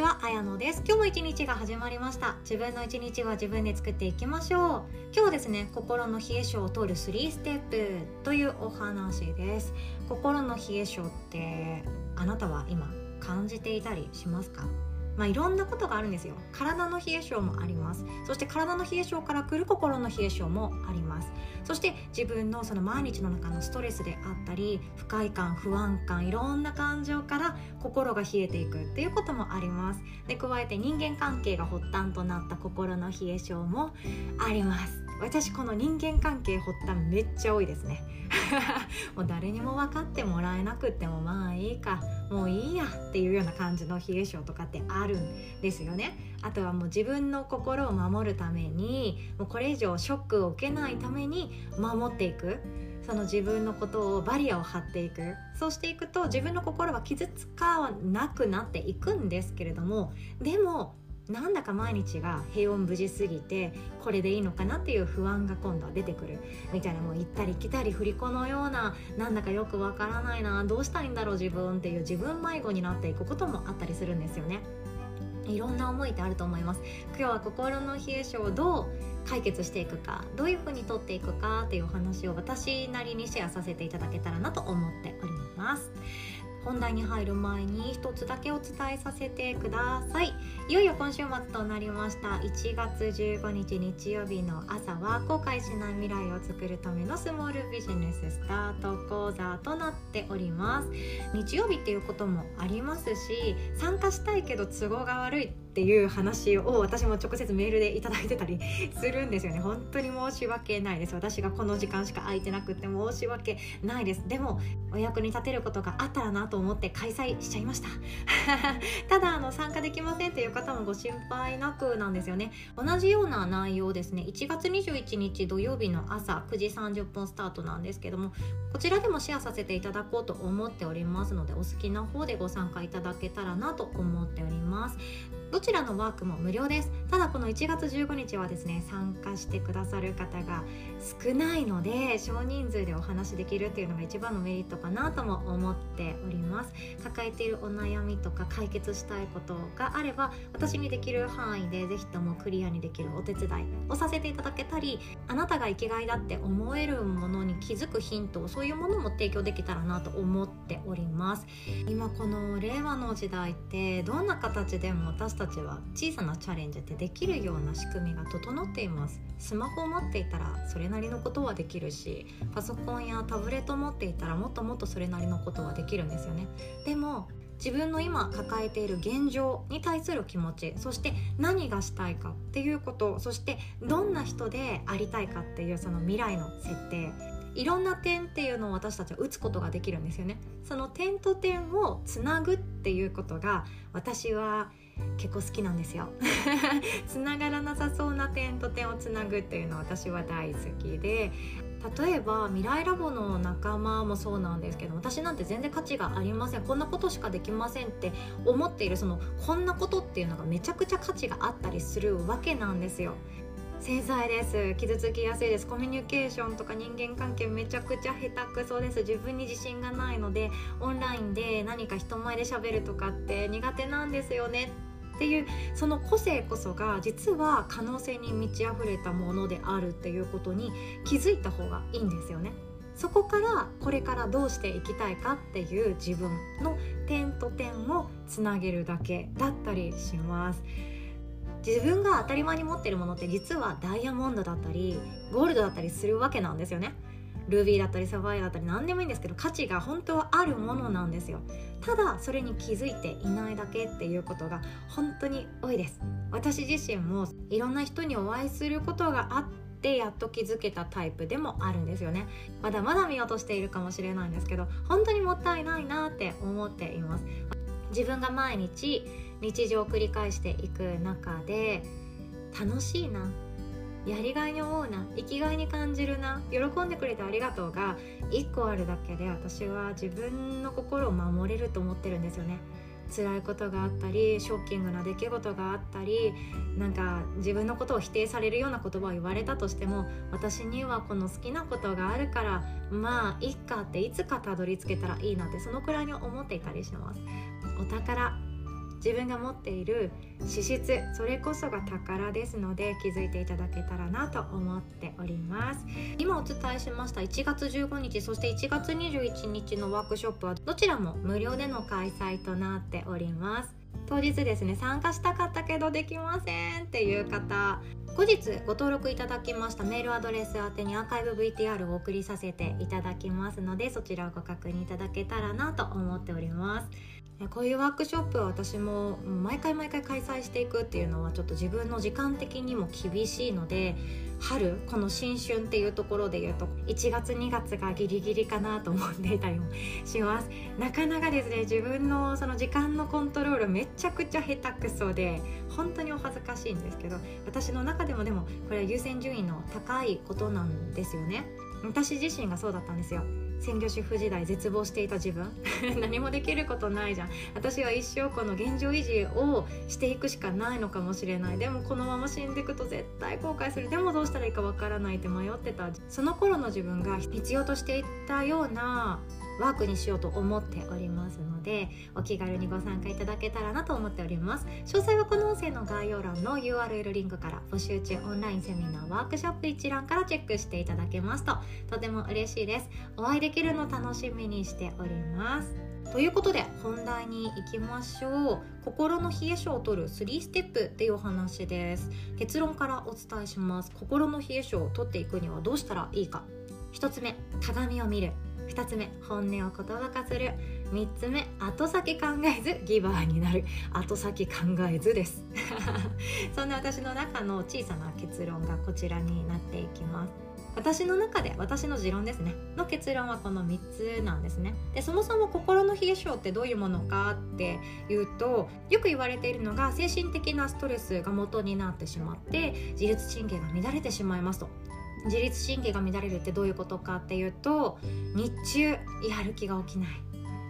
ちは、あやのです。今日も一日が始まりました。自分の一日は自分で作っていきましょう。今日はですね、心の冷え性を通る3ステップというお話です。心の冷え性ってあなたは今感じていたりしますか？まあ、いろんなことがあるんですよ。体の冷え性もあります。そして体の冷え性からくる心の冷え性もあります。そして自分のその毎日の中のストレスであったり不快感不安感いろんな感情から心が冷えていくっていうこともあります。で加えて人間関係が発端となった心の冷え性もあります。私この人間関係発端めっちゃ多いですね。もう誰にも分かってもらえなくってもまあいいか。もういいやっていうような感じの冷え性とかってあるんですよね。あとはもう自分の心を守るためにもうこれ以上ショックを受けないために守っていく。その自分のことをバリアを張っていく。そうしていくと自分の心は傷つかなくなっていくんですけれどもでもなんだか毎日が平穏無事すぎてこれでいいのかなっていう不安が今度は出てくるみたいなもう行ったり来たり振り子のようななんだかよくわからないなどうしたいんだろう自分っていう自分迷子になっていくこともあったりするんですよね。いろんな思いってあると思います今日は心の冷え性をどう解決していくかどういうふうに取っていくかっていうお話を私なりにシェアさせていただけたらなと思っております本題に入る前に一つだけお伝えさせてください。いよいよ今週末となりました。1月15日日曜日の朝は後悔しない未来を作るためのスモールビジネススタート講座となっております。日曜日っていうこともありますし参加したいけど都合が悪いっていう話を私も直接メールでいただいてたりするんですよね。本当に申し訳ないです。私がこの時間しか空いてなくて申し訳ないです。でもお役に立てることがあったらなと思って開催しちゃいました。ただあの参加できませんという方もご心配なくなんですよね。同じような内容ですね。1月21日土曜日の朝9時30分スタートなんですけどもこちらでもシェアさせていただこうと思っておりますのでお好きな方でご参加いただけたらなと思っております。どちらのワークも無料です。ただこの1月15日はですね参加してくださる方が少ないので少人数でお話しできるっていうのが一番のメリットかなとも思っております。抱えているお悩みとか解決したいことがあれば私にできる範囲でぜひともクリアにできるお手伝いをさせていただけたりあなたが生きがいだって思えるものに気づくヒントそういうものも提供できたらなと思っております。今この令和の時代ってどんな形でも私たちは小さなチャレンジってできるような仕組みが整っています。スマホを持っていたらそれなりのことはできるしパソコンやタブレットを持っていたらもっともっとそれなりのことはできるんですよね。でも自分の今抱えている現状に対する気持ちそして何がしたいかっていうことそしてどんな人でありたいかっていうその未来の設定いろんな点っていうのを私たちは打つことができるんですよね。その点と点をつなぐっていうことが私は結構好きなんですよ。つながらなさそうな点と点をつなぐっていうのは私は大好きで例えば未来ラボの仲間もそうなんですけど私なんて全然価値がありません。こんなことしかできませんって思っているそのこんなことっていうのがめちゃくちゃ価値があったりするわけなんですよ。繊細です。傷つきやすいです。コミュニケーションとか人間関係めちゃくちゃ下手くそです。自分に自信がないのでオンラインで何か人前で喋るとかって苦手なんですよね。っていうその個性こそが実は可能性に満ち溢れたものであるっていうことに気づいた方がいいんですよね。そこからこれからどうしていきたいかっていう自分の点と点をつなげるだけだったりします。自分が当たり前に持ってるものって実はダイヤモンドだったりゴールドだったりするわけなんですよね。ルビーだったりサファイアだったり何でもいいんですけど価値が本当はあるものなんですよ。ただそれに気づいていないだけっていうことが本当に多いです。私自身もいろんな人にお会いすることがあってやっと気づけたタイプでもあるんですよね。まだまだ見落としているかもしれないんですけど本当にもったいないなって思っています。自分が毎日日常を繰り返していく中で楽しいな。やりがいに思うな生きがいに感じるな喜んでくれてありがとうが1個あるだけで私は自分の心を守れると思ってるんですよね。辛いことがあったりショッキングな出来事があったりなんか自分のことを否定されるような言葉を言われたとしても私にはこの好きなことがあるからまあいっかっていつかたどり着けたらいいなってそのくらいに思っていたりします。お宝。自分が持っている資質それこそが宝ですので気づいていただけたらなと思っております。今お伝えしました1月15日そして1月21日のワークショップはどちらも無料での開催となっております。当日ですね参加したかったけどできませんっていう方後日ご登録いただきましたメールアドレス宛てにアーカイブ VTR をお送りさせていただきますのでそちらをご確認いただけたらなと思っております。こういうワークショップは私も毎回毎回開催していくっていうのはちょっと自分の時間的にも厳しいので春この新春っていうところで言うと1月2月がギリギリかなと思っていたりもします。なかなかですね自分のその時間のコントロールめちゃくちゃ下手くそで本当にお恥ずかしいんですけど私の中でもでもこれは優先順位の高いことなんですよね。私自身がそうだったんですよ。専業主婦時代絶望していた自分。何もできることないじゃん。私は一生この現状維持をしていくしかないのかもしれない。でもこのまま死んでいくと絶対後悔する。でもどうしたらいいかわからないって迷ってた。その頃の自分が必要としていたようなワークにしようと思っておりますのでお気軽にご参加いただけたらなと思っております。詳細はこの音声の概要欄の URL リンクから募集中。オンラインセミナーワークショップ一覧からチェックしていただけますととても嬉しいです。お会いできるの楽しみにしております。ということで本題に行きましょう。心の冷え性を取る3ステップっていうお話です。結論からお伝えします。心の冷え性を取っていくにはどうしたらいいか。1つ目鏡を見る。2つ目本音を言葉化する。3つ目後先考えずギバーになる。後先考えずです。そんな私の中の小さな結論がこちらになっていきます。私の中で私の持論ですね。の結論はこの3つなんですね。でそもそも心の冷え性ってどういうものかっていうとよく言われているのが精神的なストレスが元になってしまって自律神経が乱れてしまいますと。自律神経が乱れるってどういうことかっていうと日中やる気が起きない。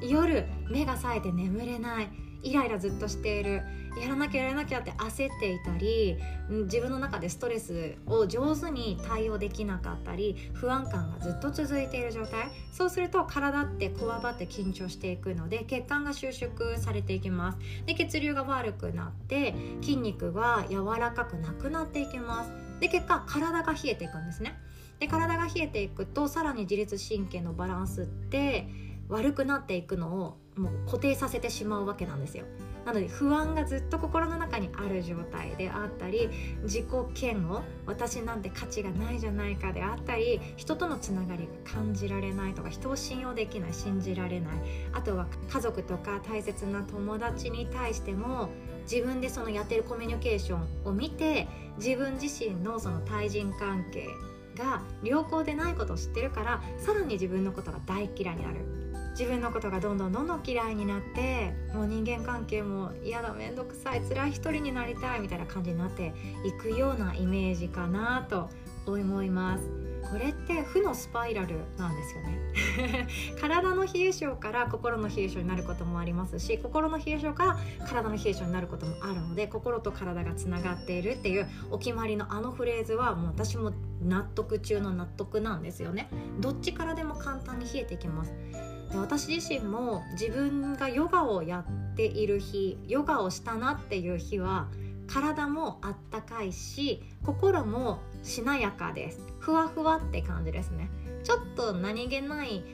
夜目が冴えて眠れない。イライラずっとしている。やらなきゃやらなきゃって焦っていたり自分の中でストレスを上手に対応できなかったり不安感がずっと続いている状態。そうすると体ってこわばって緊張していくので血管が収縮されていきます。で血流が悪くなって筋肉が柔らかくなくなっていきます。で結果体が冷えていくんですね。で体が冷えていくとさらに自律神経のバランスって悪くなっていくのをもう固定させてしまうわけなんですよ。なので不安がずっと心の中にある状態であったり自己嫌悪私なんて価値がないじゃないかであったり人とのつながりが感じられないとか人を信用できない信じられない。あとは家族とか大切な友達に対しても自分でそのやってるコミュニケーションを見て自分自身のその対人関係が良好でないことを知ってるからさらに自分のことが大嫌いになる。自分のことがどんどんどんどん嫌いになってもう人間関係も嫌だ面倒くさい辛い一人になりたいみたいな感じになっていくようなイメージかなと思います。これって負のスパイラルなんですよね。体の冷え性から心の冷え性になることもありますし心の冷え性から体の冷え性になることもあるので心と体がつながっているっていうお決まりのあのフレーズはもう私も納得中の納得なんですよね。どっちからでも簡単に冷えていきます。で私自身も自分がヨガをやっている日ヨガをしたなっていう日は体もあったかいし心もしなやかです。ふわふわって感じですね。ちょっと何気ない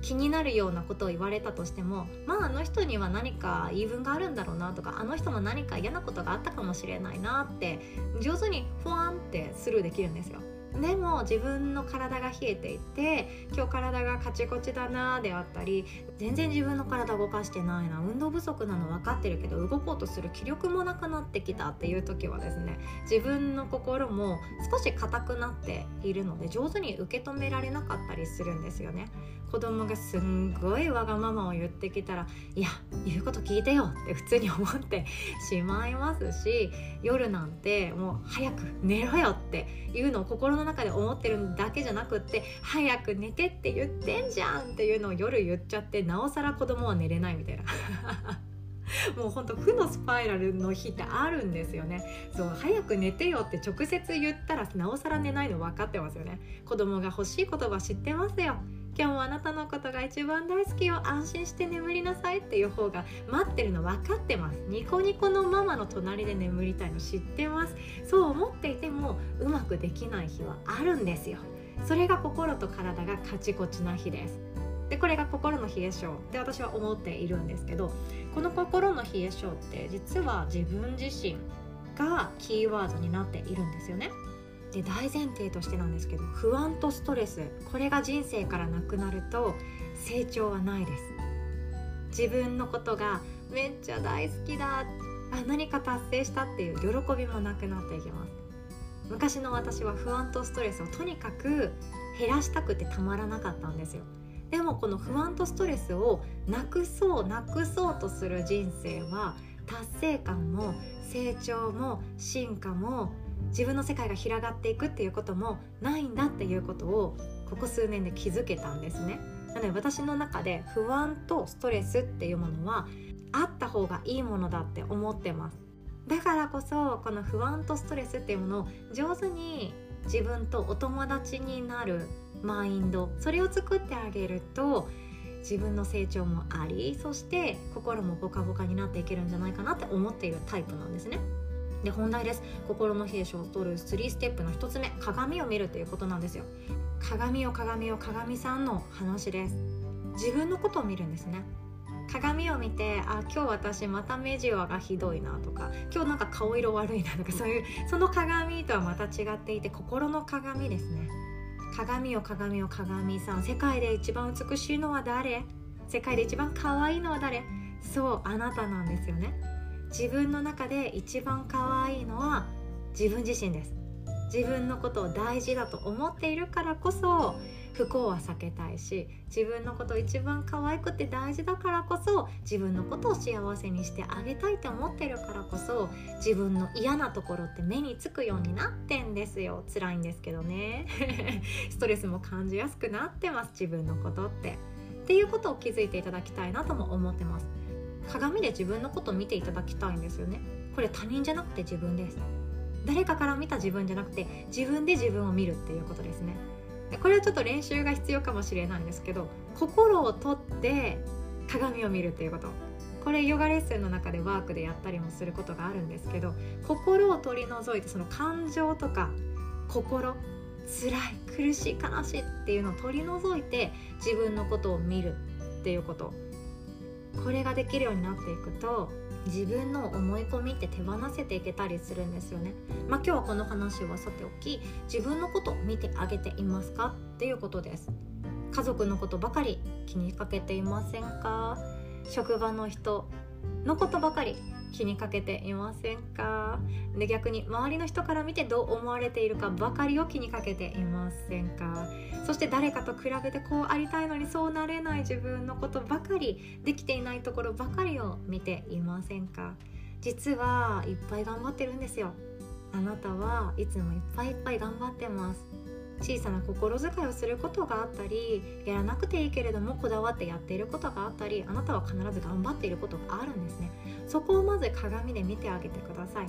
気になるようなことを言われたとしてもまああの人には何か言い分があるんだろうなとかあの人も何か嫌なことがあったかもしれないなって上手にふわんってスルーできるんですよ。でも自分の体が冷えていて今日体がカチコチだなであったり全然自分の体動かしてないな。運動不足なの分かってるけど動こうとする気力もなくなってきたっていう時はですね自分の心も少し硬くなっているので上手に受け止められなかったりするんですよね。子供がすんごいわがままを言ってきたらいや言うこと聞いてよって普通に思ってしまいますし夜なんてもう早く寝ろよっていうのを心の中で思ってるだけじゃなくって早く寝てって言ってんじゃんっていうのを夜言っちゃってなおさら子供は寝れないみたいな。もうほんと負のスパイラルの日ってあるんですよね。そう早く寝てよって直接言ったらなおさら寝ないの分かってますよね。子供が欲しい言葉知ってますよ。今日もあなたのことが一番大好きよ。安心して眠りなさいっていう方が待ってるの分かってます。ニコニコのママの隣で眠りたいの知ってます。そう思っていてもうまくできない日はあるんですよ。それが心と体がカチコチな日です。でこれが心の冷え性。って私は思っているんですけどこの心の冷え性って実は自分自身がキーワードになっているんですよね。で大前提としてなんですけど不安とストレス。これが人生からなくなると成長はないです。自分のことがめっちゃ大好きだ。あ何か達成したっていう喜びもなくなっていきます。昔の私は不安とストレスをとにかく減らしたくてたまらなかったんですよ。でもこの不安とストレスをなくそうなくそうとする人生は達成感も成長も進化も自分の世界が広がっていくっていうこともないんだっていうことをここ数年で気づけたんですね。なので私の中で不安とストレスっていうものはあった方がいいものだって思ってます。だからこそこの不安とストレスっていうものを上手に自分とお友達になるマインドそれを作ってあげると自分の成長もありそして心もボカボカになっていけるんじゃないかなって思っているタイプなんですね。で本題です。心の冷え性を取る3ステップの1つ目鏡を見るということなんですよ。鏡を鏡を鏡さんの話です。自分のことを見るんですね。鏡を見てあ今日私また目じわがひどいなとか今日なんか顔色悪いなとかそういうその鏡とはまた違っていて心の鏡ですね。鏡を鏡を鏡さん。世界で一番美しいのは誰？世界で一番可愛いのは誰？そうあなたなんですよね。自分の中で一番可愛いのは自分自身です。自分のことを大事だと思っているからこそ不幸は避けたいし自分のこと一番可愛くて大事だからこそ自分のことを幸せにしてあげたいって思ってるからこそ自分の嫌なところって目につくようになってんですよ。辛いんですけどね。ストレスも感じやすくなってます自分のことって。っていうことを気づいていただきたいなとも思ってます。鏡で自分のことを見ていただきたいんですよね。これ他人じゃなくて自分です。誰かから見た自分じゃなくて自分で自分を見るっていうことですね。これはちょっと練習が必要かもしれないんですけど心をとって鏡を見るっていうこと。これヨガレッスンの中でワークでやったりもすることがあるんですけど心を取り除いてその感情とか心辛い苦しい悲しいっていうのを取り除いて自分のことを見るっていうこと。これができるようになっていくと自分の思い込みって手放せていけたりするんですよね。まあ、今日はこの話はさておき自分のこと見てあげていますかっていうことです。家族のことばかり気にかけていませんか？職場の人のことばかり気にかけていませんか？で逆に周りの人から見てどう思われているかばかりを気にかけていませんか？そして誰かと比べてこうありたいのにそうなれない自分のことばかりできていないところばかりを見ていませんか？実はいっぱい頑張ってるんですよ。あなたはいつもいっぱいいっぱい頑張ってます。小さな心遣いをすることがあったりやらなくていいけれどもこだわってやっていることがあったりあなたは必ず頑張っていることがあるんですね。そこをまず鏡で見てあげてください。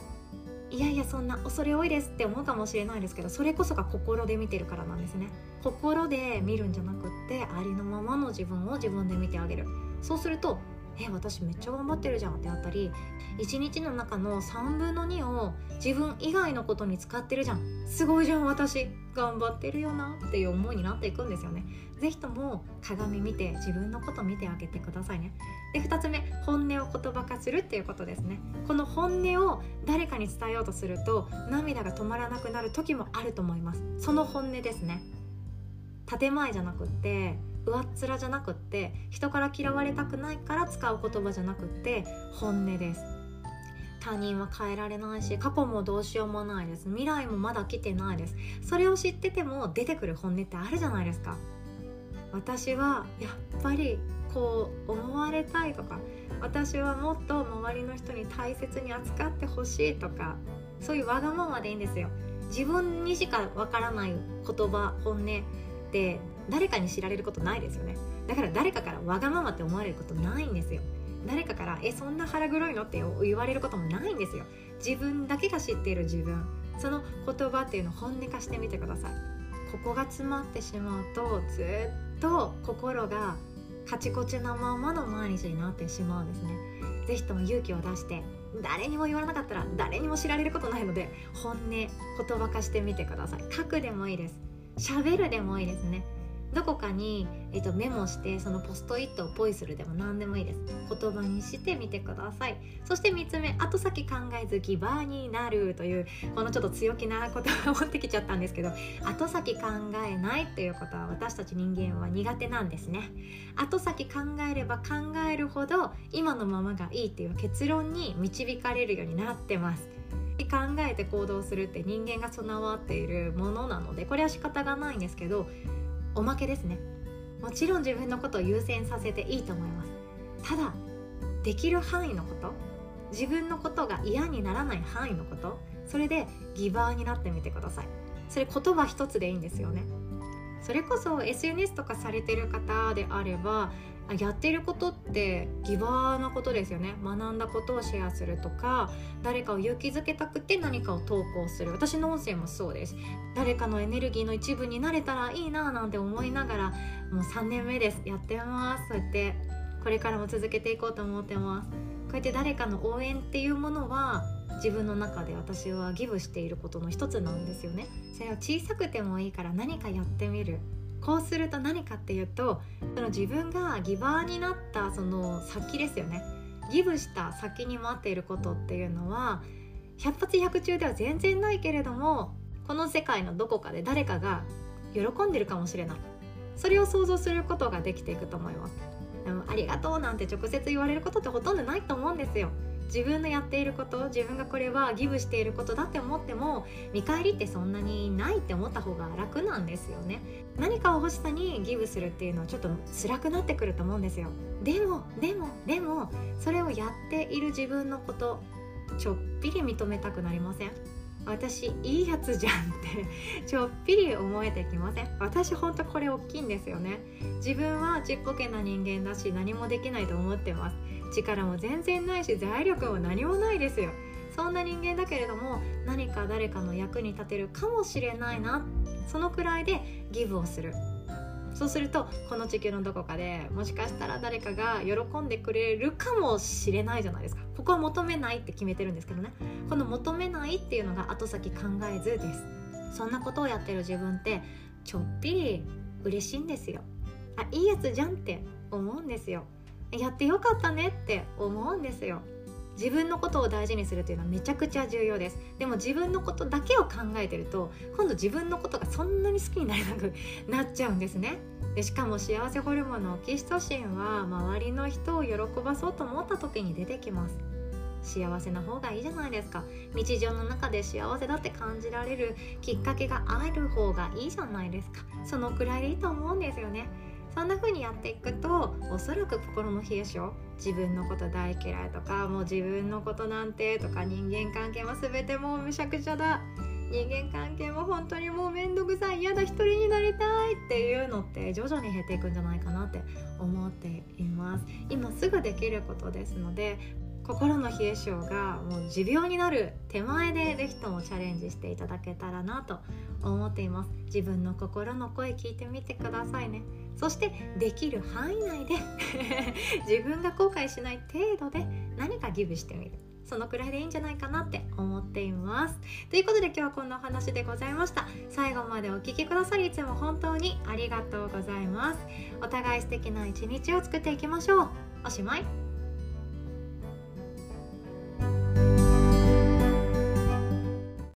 いやいやそんな恐れ多いですって思うかもしれないですけどそれこそが心で見てるからなんですね。心で見るんじゃなくってありのままの自分を自分で見てあげる。そうするとえ私めっちゃ頑張ってるじゃんってあったり1日の中の3分の2を自分以外のことに使ってるじゃん。すごいじゃん私頑張ってるよなっていう思いになっていくんですよね。是非とも鏡見て自分のこと見てあげてくださいね。で2つ目本音を言葉化するっていうことですね。この本音を誰かに伝えようとすると涙が止まらなくなる時もあると思います。その本音ですね。建前じゃなくって上っ面じゃなくって人から嫌われたくないから使う言葉じゃなくって本音です。他人は変えられないし過去もどうしようもないです。未来もまだ来てないです。それを知ってても出てくる本音ってあるじゃないですか。私はやっぱりこう思われたいとか私はもっと周りの人に大切に扱ってほしいとかそういうわがままでいいんですよ。自分にしかわからない言葉本音って誰かに知られることないですよね。だから誰かからわがままって思われることないんですよ。誰かから「えそんな腹黒いの?」って言われることもないんですよ。自分だけが知っている自分。その言葉っていうのを本音化してみてください。ここが詰まってしまうとずっと心がカチコチなままの毎日になってしまうんですね。是非とも勇気を出して誰にも言わなかったら誰にも知られることないので本音言葉化してみてください。書くでもいいです。喋るでもいいですね。どこかに、えっと、メモしてそのポストイットをポイするでも何でもいいです。言葉にしてみてください。そして3つ目後先考えずギバーになるというこのちょっと強気な言葉を持ってきちゃったんですけど後先考えないっていうことは私たち人間は苦手なんですね。後先考えれば考えるほど今のままがいいっていう結論に導かれるようになってます。考えて行動するって人間が備わっているものなのでこれは仕方がないんですけどおまけですね。もちろん自分のことを優先させていいと思います。ただできる範囲のこと自分のことが嫌にならない範囲のことそれでギバーになってみてください。それ言葉一つでいいんですよね。それこそ SNS とかされてる方であればやってることってギバーなことですよね。学んだことをシェアするとか誰かを勇気づけたくて何かを投稿する。私の音声もそうです。誰かのエネルギーの一部になれたらいいななんて思いながらもう3年目です。やってます。そうやってこれからも続けていこうと思ってます。こうやって誰かの応援っていうものは自分の中で私はギブしていることの一つなんですよね。それは小さくてもいいから何かやってみる。こうすると何かっていうとその自分がギバーになったその先ですよね。ギブした先に待っていることっていうのは百発百中では全然ないけれどもこの世界のどこかで誰かが喜んでるかもしれない。それを想像することができていくと思います。でもありがとうなんて直接言われることってほとんどないと思うんですよ。自分のやっていること自分がこれはギブしていることだって思っても見返りってそんなにないって思った方が楽なんですよね。何かを欲しさにギブするっていうのはちょっと辛くなってくると思うんですよ。でもでもでもそれをやっている自分のことちょっぴり認めたくなりません？私いいやつじゃんってちょっぴり思えてきません？私ほんとこれ大きいんですよね。自分はちっぽけな人間だし何もできないと思ってます。力も全然ないし財力も何もないですよ。そんな人間だけれども何か誰かの役に立てるかもしれないなそのくらいでギブをする。そうするとこの地球のどこかでもしかしたら誰かが喜んでくれるかもしれないじゃないですか。ここは求めないって決めてるんですけどね。この求めないっていうのが後先考えずです。そんなことをやってる自分ってちょっぴり嬉しいんですよ。あいいやつじゃんって思うんですよ。やってよかったねって思うんですよ。自分のことを大事にするというのはめちゃくちゃ重要です。でも自分のことだけを考えてると今度自分のことがそんなに好きになれなくなっちゃうんですね。でしかも幸せホルモンのオキシトシンは周りの人を喜ばそうと思った時に出てきます。幸せな方がいいじゃないですか。日常の中で幸せだって感じられるきっかけがある方がいいじゃないですか。そのくらいでいいと思うんですよね。そんな風にやっていくとおそらく心の冷え性自分のこと大嫌いとかもう自分のことなんてとか人間関係は全てもうむしゃくちゃだ。人間関係も本当にもうめんどくさい嫌だ一人になりたいっていうのって徐々に減っていくんじゃないかなって思っています。今すぐできることですので心の冷え性がもう持病になる手前で是非ともチャレンジしていただけたらなと思っています。自分の心の声聞いてみてくださいね。そしてできる範囲内で 自分が後悔しない程度で何かギブしてみる。そのくらいでいいんじゃないかなって思っています。ということで今日はこんなお話でございました。最後までお聴きくださりいつも本当にありがとうございます。お互い素敵な一日を作っていきましょう。おしまい。